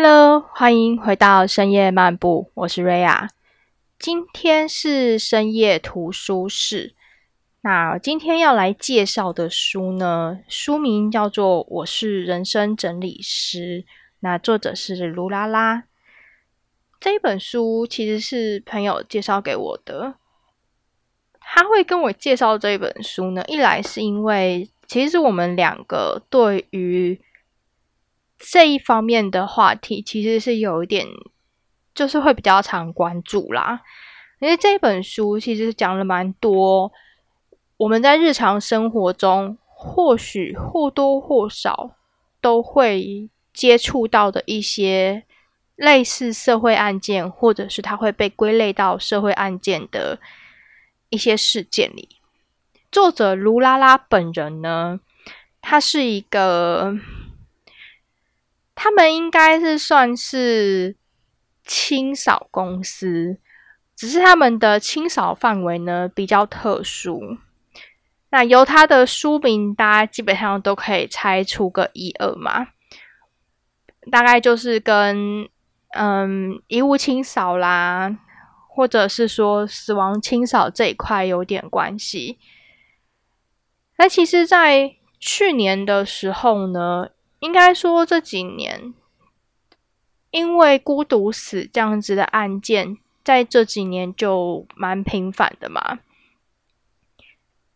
Hello，欢迎回到深夜漫步，我是瑞亚。今天是深夜图书室。那今天要来介绍的书呢，书名叫做《我是人生整理师》。那作者是卢拉拉。这一本书其实是朋友介绍给我的。他会跟我介绍这本书呢，一来是因为其实我们两个对于这一方面的话题其实是有一点，就是会比较常关注啦。因为这本书其实讲了蛮多，我们在日常生活中或许或多或少都会接触到的一些类似社会案件，或者是它会被归类到社会案件的一些事件里。作者卢拉拉本人呢，他是一个。他们应该是算是清扫公司，只是他们的清扫范围呢比较特殊。那由他的书名，大家基本上都可以猜出个一二嘛。大概就是跟嗯遗物清扫啦，或者是说死亡清扫这一块有点关系。那其实，在去年的时候呢。应该说这几年，因为孤独死这样子的案件，在这几年就蛮频繁的嘛。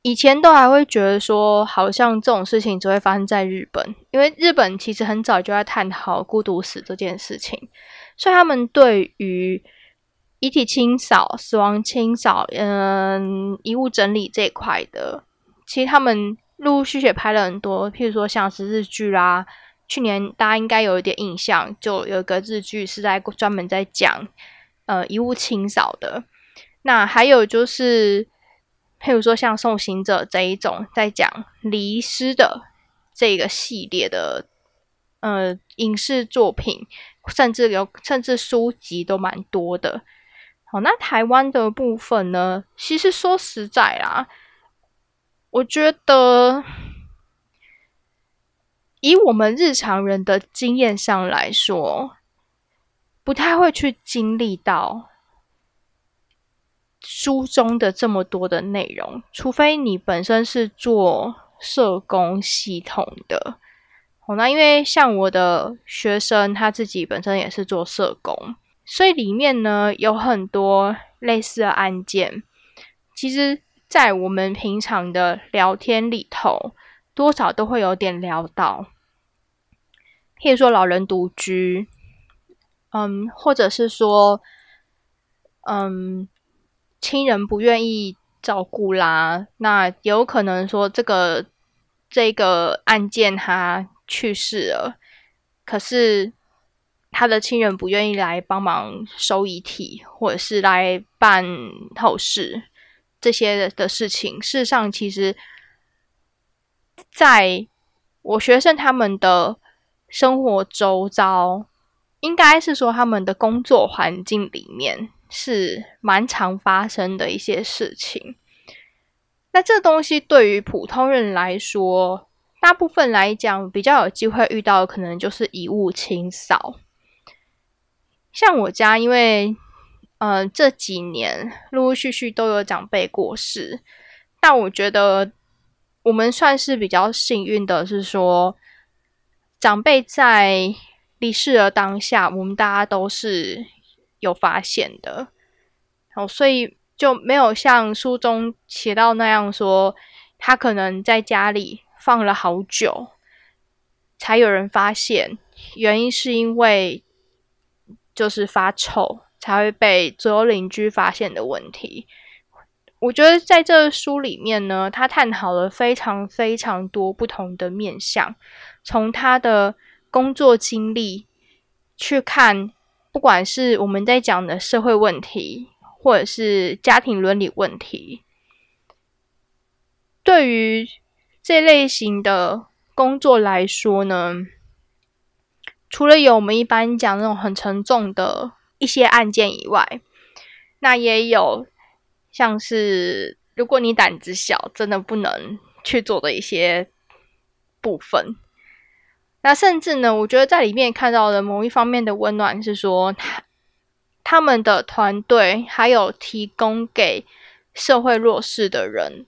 以前都还会觉得说，好像这种事情只会发生在日本，因为日本其实很早就在探讨孤独死这件事情，所以他们对于遗体清扫、死亡清扫、嗯遗物整理这一块的，其实他们。陆陆续续拍了很多，譬如说像是日剧啦。去年大家应该有一点印象，就有一个日剧是在专门在讲呃遗物清扫的。那还有就是，譬如说像《送行者》这一种，在讲离失的这个系列的呃影视作品，甚至有甚至书籍都蛮多的。好，那台湾的部分呢，其实说实在啦。我觉得，以我们日常人的经验上来说，不太会去经历到书中的这么多的内容，除非你本身是做社工系统的。哦，那因为像我的学生他自己本身也是做社工，所以里面呢有很多类似的案件，其实。在我们平常的聊天里头，多少都会有点聊到，譬如说老人独居，嗯，或者是说，嗯，亲人不愿意照顾啦，那有可能说这个这个案件他去世了，可是他的亲人不愿意来帮忙收遗体，或者是来办后事。这些的事情，事实上，其实在我学生他们的生活周遭，应该是说他们的工作环境里面是蛮常发生的一些事情。那这东西对于普通人来说，大部分来讲比较有机会遇到，可能就是遗物清扫。像我家，因为。嗯，这几年陆陆续续都有长辈过世，但我觉得我们算是比较幸运的，是说长辈在离世的当下，我们大家都是有发现的，哦，所以就没有像书中写到那样说，他可能在家里放了好久才有人发现，原因是因为就是发臭。才会被左右邻居发现的问题。我觉得在这书里面呢，他探讨了非常非常多不同的面向，从他的工作经历去看，不管是我们在讲的社会问题，或者是家庭伦理问题，对于这类型的工作来说呢，除了有我们一般讲那种很沉重的。一些案件以外，那也有像是如果你胆子小，真的不能去做的一些部分。那甚至呢，我觉得在里面看到的某一方面的温暖是说，他们的团队还有提供给社会弱势的人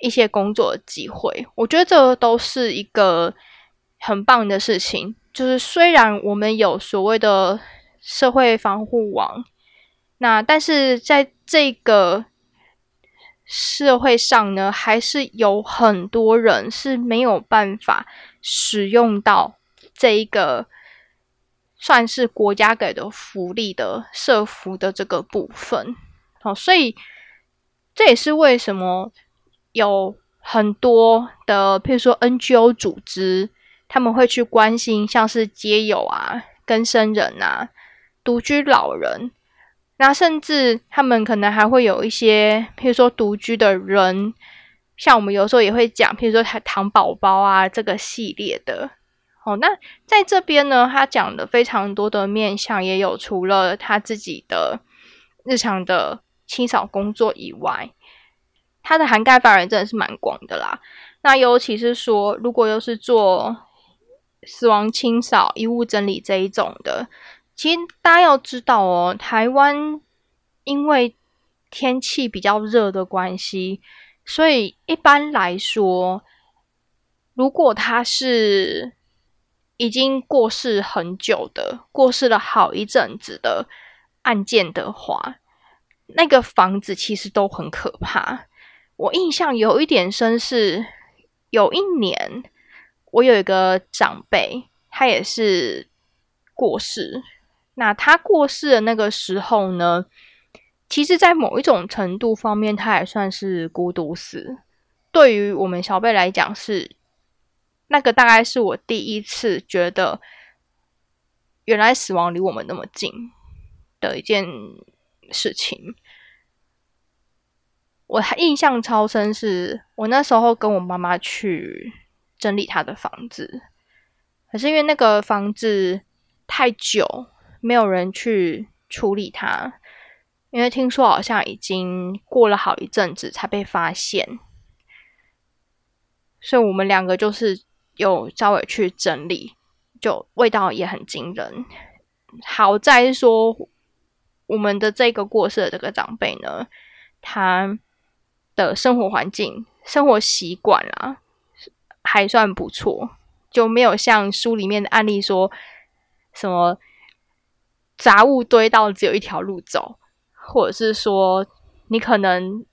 一些工作机会。我觉得这都是一个很棒的事情。就是虽然我们有所谓的社会防护网，那但是在这个社会上呢，还是有很多人是没有办法使用到这一个算是国家给的福利的社福的这个部分。哦，所以这也是为什么有很多的，譬如说 NGO 组织。他们会去关心像是街友啊、跟生人啊、独居老人，那甚至他们可能还会有一些，譬如说独居的人，像我们有时候也会讲，譬如说糖糖宝宝啊这个系列的。哦，那在这边呢，他讲的非常多的面向，也有除了他自己的日常的清扫工作以外，他的涵盖范围真的是蛮广的啦。那尤其是说，如果又是做死亡清扫、衣物整理这一种的，其实大家要知道哦，台湾因为天气比较热的关系，所以一般来说，如果他是已经过世很久的、过世了好一阵子的案件的话，那个房子其实都很可怕。我印象有一点深是，有一年。我有一个长辈，他也是过世。那他过世的那个时候呢，其实，在某一种程度方面，他也算是孤独死。对于我们小辈来讲，是那个大概是我第一次觉得，原来死亡离我们那么近的一件事情。我还印象超深，是我那时候跟我妈妈去。整理他的房子，可是因为那个房子太久，没有人去处理它。因为听说好像已经过了好一阵子才被发现，所以我们两个就是有稍微去整理，就味道也很惊人。好在说，我们的这个过世的这个长辈呢，他的生活环境、生活习惯啦。还算不错，就没有像书里面的案例说什么杂物堆到只有一条路走，或者是说你可能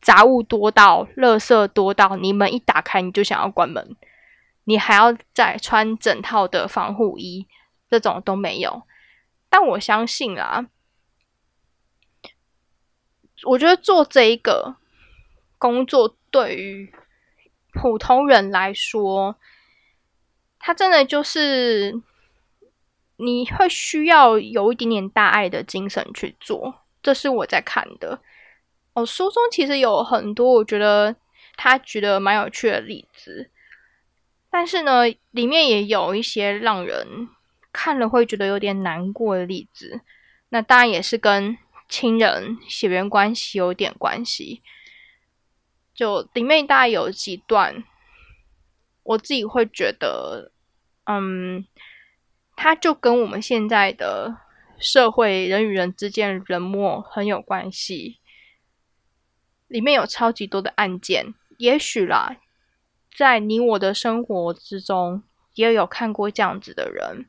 杂物多到、垃圾多到，你门一打开你就想要关门，你还要再穿整套的防护衣，这种都没有。但我相信啊，我觉得做这一个工作对于。普通人来说，他真的就是你会需要有一点点大爱的精神去做。这是我在看的哦。书中其实有很多我觉得他觉得蛮有趣的例子，但是呢，里面也有一些让人看了会觉得有点难过的例子。那当然也是跟亲人血缘关系有点关系。就里面大概有几段，我自己会觉得，嗯，它就跟我们现在的社会人与人之间冷漠很有关系。里面有超级多的案件，也许啦，在你我的生活之中也有看过这样子的人，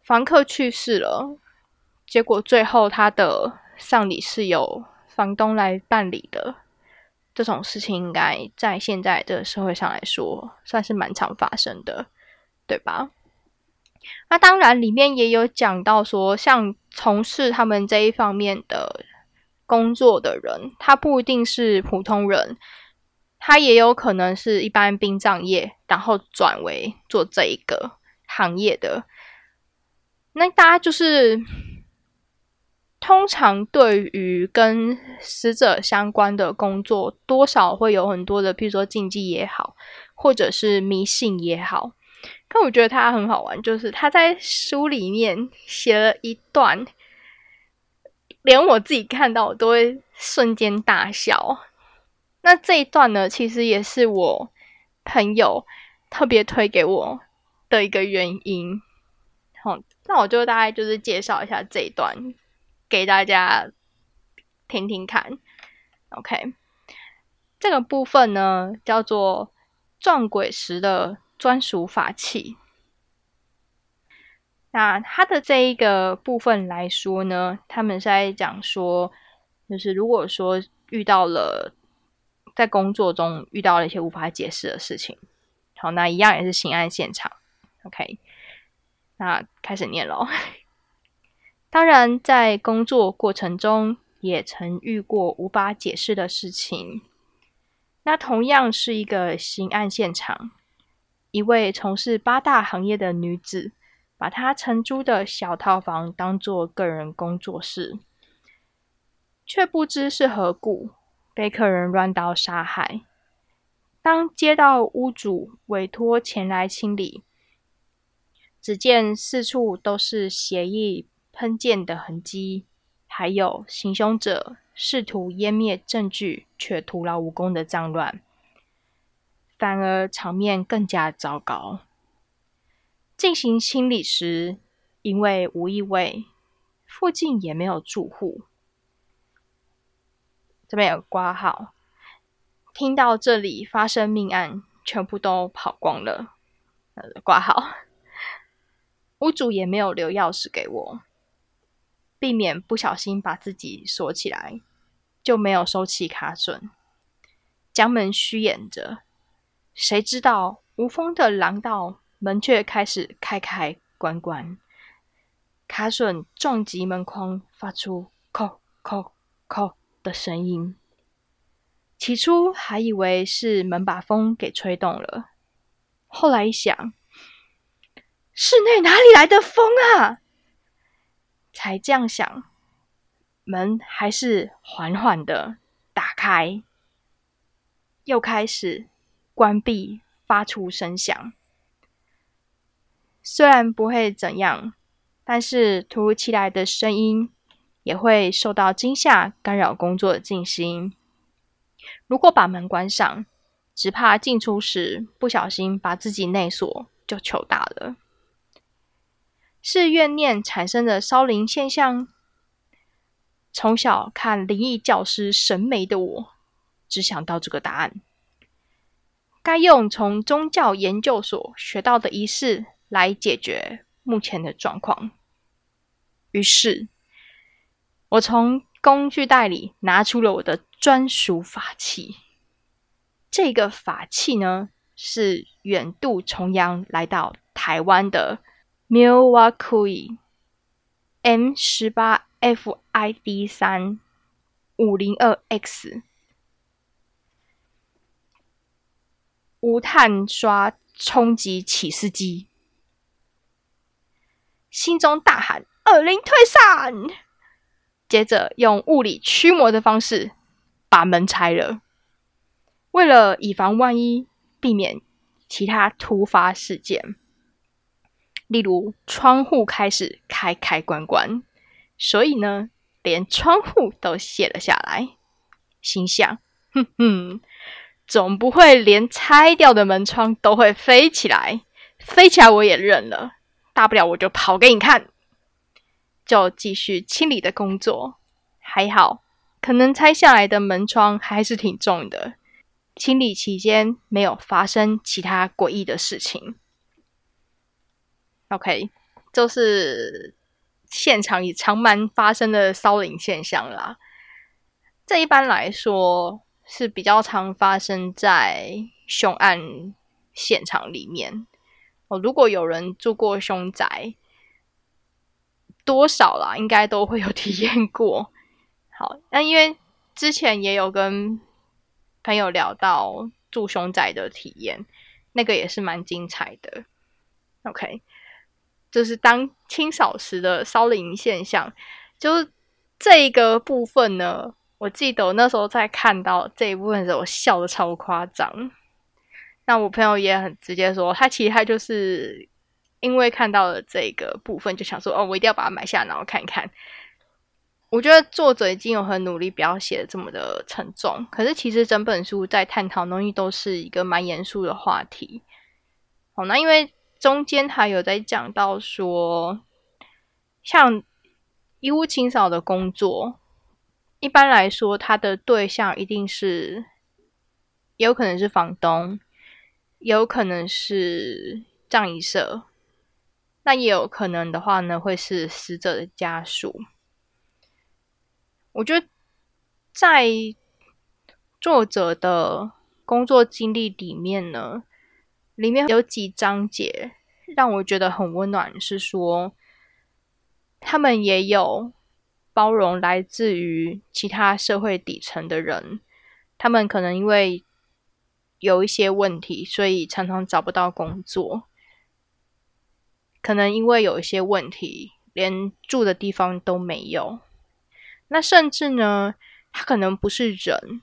房客去世了，结果最后他的丧礼是由。房东来办理的这种事情，应该在现在的社会上来说，算是蛮常发生的，对吧？那当然，里面也有讲到说，像从事他们这一方面的工作的人，他不一定是普通人，他也有可能是一般殡葬业，然后转为做这一个行业的。那大家就是。通常对于跟死者相关的工作，多少会有很多的，譬如说禁忌也好，或者是迷信也好。但我觉得他很好玩，就是他在书里面写了一段，连我自己看到我都会瞬间大笑。那这一段呢，其实也是我朋友特别推给我的一个原因。好，那我就大概就是介绍一下这一段给大家听听看。OK，这个部分呢叫做撞鬼时的专属法器。那它的这一个部分来说呢，他们是在讲说，就是如果说遇到了在工作中遇到了一些无法解释的事情，好，那一样也是刑案现场。OK，那开始念喽。当然，在工作过程中也曾遇过无法解释的事情。那同样是一个刑案现场，一位从事八大行业的女子。把她承租的小套房当做个人工作室，却不知是何故被客人乱刀杀害。当接到屋主委托前来清理，只见四处都是血液喷溅的痕迹，还有行凶者试图湮灭证据却徒劳无功的脏乱，反而场面更加糟糕。进行清理时，因为无异味，附近也没有住户。这边有挂号，听到这里发生命案，全部都跑光了。挂号，屋主也没有留钥匙给我，避免不小心把自己锁起来，就没有收起卡榫，将门虚掩着。谁知道无风的廊道。门却开始开开关关，卡榫撞击门框，发出“扣扣扣”的声音。起初还以为是门把风给吹动了，后来一想，室内哪里来的风啊？才这样想，门还是缓缓的打开，又开始关闭，发出声响。虽然不会怎样，但是突如其来的声音也会受到惊吓，干扰工作的进行。如果把门关上，只怕进出时不小心把自己内锁，就糗大了。是怨念产生的烧灵现象。从小看灵异教师神眉的我，只想到这个答案。该用从宗教研究所学到的仪式。来解决目前的状况。于是，我从工具袋里拿出了我的专属法器。这个法器呢，是远渡重洋来到台湾的 Milwaukee M 十八 FID 三五零二 X 无碳刷冲击起司机。心中大喊：“恶灵退散！”接着用物理驱魔的方式把门拆了。为了以防万一，避免其他突发事件，例如窗户开始开开关关，所以呢，连窗户都卸了下来。心想：“哼哼，总不会连拆掉的门窗都会飞起来？飞起来我也认了。”大不了我就跑给你看，就继续清理的工作。还好，可能拆下来的门窗还是挺重的。清理期间没有发生其他诡异的事情。OK，就是现场以常蛮发生的骚灵现象啦。这一般来说是比较常发生在凶案现场里面。哦，如果有人住过凶宅，多少啦，应该都会有体验过。好，那因为之前也有跟朋友聊到住凶宅的体验，那个也是蛮精彩的。OK，就是当清扫时的烧灵现象，就是这一个部分呢，我记得我那时候在看到这一部分的时候，我笑的超夸张。那我朋友也很直接说，他其实他就是因为看到了这个部分，就想说，哦，我一定要把它买下，然后看看。我觉得作者已经有很努力，不要写的这么的沉重。可是其实整本书在探讨东西都是一个蛮严肃的话题。好，那因为中间还有在讲到说，像义务清扫的工作，一般来说，它的对象一定是，也有可能是房东，也有可能是葬仪社，那也有可能的话呢，会是死者的家属。我觉得在作者的工作经历里面呢，里面有几章节让我觉得很温暖，是说他们也有包容来自于其他社会底层的人，他们可能因为有一些问题，所以常常找不到工作，可能因为有一些问题，连住的地方都没有。那甚至呢，它可能不是人，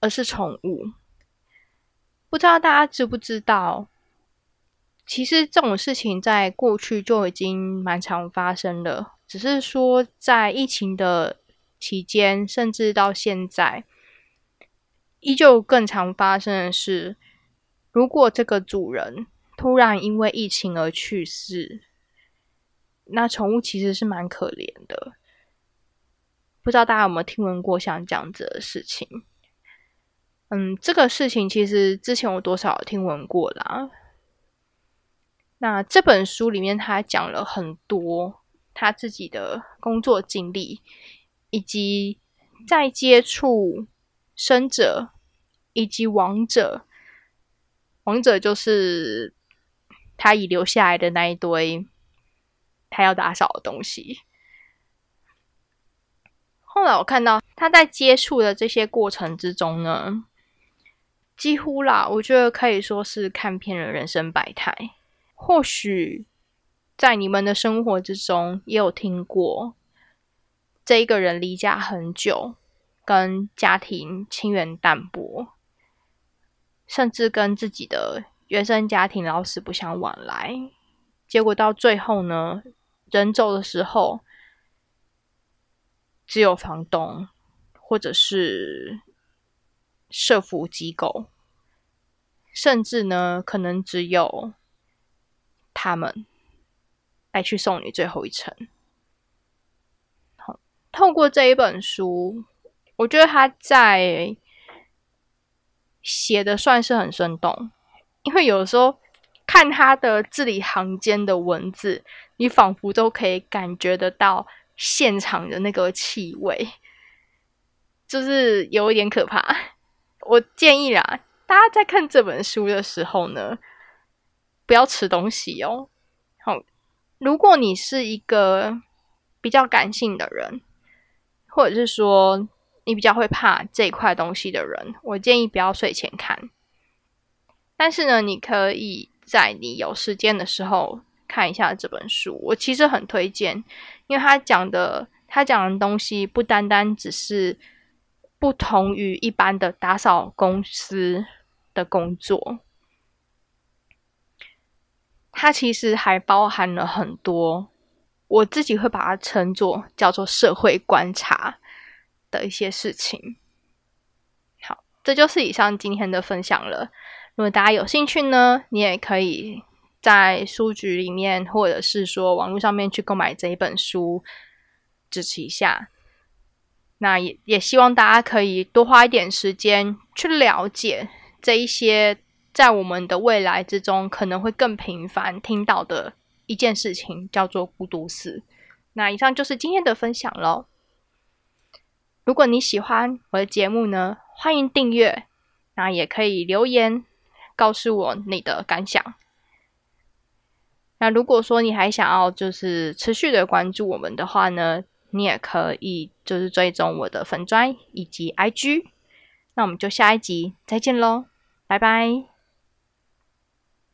而是宠物。不知道大家知不知道？其实这种事情在过去就已经蛮常发生了，只是说在疫情的期间，甚至到现在，依旧更常发生的是，如果这个主人突然因为疫情而去世，那宠物其实是蛮可怜的。不知道大家有没有听闻过像这样子的事情？嗯，这个事情其实之前我多少听闻过啦。那这本书里面他讲了很多他自己的工作经历，以及在接触生者以及亡者，亡者就是他遗留下来的那一堆他要打扫的东西。后来我看到他在接触的这些过程之中呢，几乎啦，我觉得可以说是看遍了人生百态。或许在你们的生活之中也有听过，这一个人离家很久，跟家庭亲缘淡薄，甚至跟自己的原生家庭老死不相往来。结果到最后呢，人走的时候。只有房东，或者是社服机构，甚至呢，可能只有他们来去送你最后一程。好，透过这一本书，我觉得他在写的算是很生动，因为有时候看他的字里行间的文字，你仿佛都可以感觉得到。现场的那个气味，就是有一点可怕。我建议啦，大家在看这本书的时候呢，不要吃东西哦。好，如果你是一个比较感性的人，或者是说你比较会怕这一块东西的人，我建议不要睡前看。但是呢，你可以在你有时间的时候。看一下这本书，我其实很推荐，因为他讲的他讲的东西不单单只是不同于一般的打扫公司的工作，它其实还包含了很多我自己会把它称作叫做社会观察的一些事情。好，这就是以上今天的分享了。如果大家有兴趣呢，你也可以。在书局里面，或者是说网络上面去购买这一本书，支持一下。那也也希望大家可以多花一点时间去了解这一些在我们的未来之中可能会更频繁听到的一件事情，叫做孤独死。那以上就是今天的分享喽。如果你喜欢我的节目呢，欢迎订阅，那也可以留言告诉我你的感想。那如果说你还想要就是持续的关注我们的话呢，你也可以就是追踪我的粉砖以及 IG。那我们就下一集再见喽，拜拜。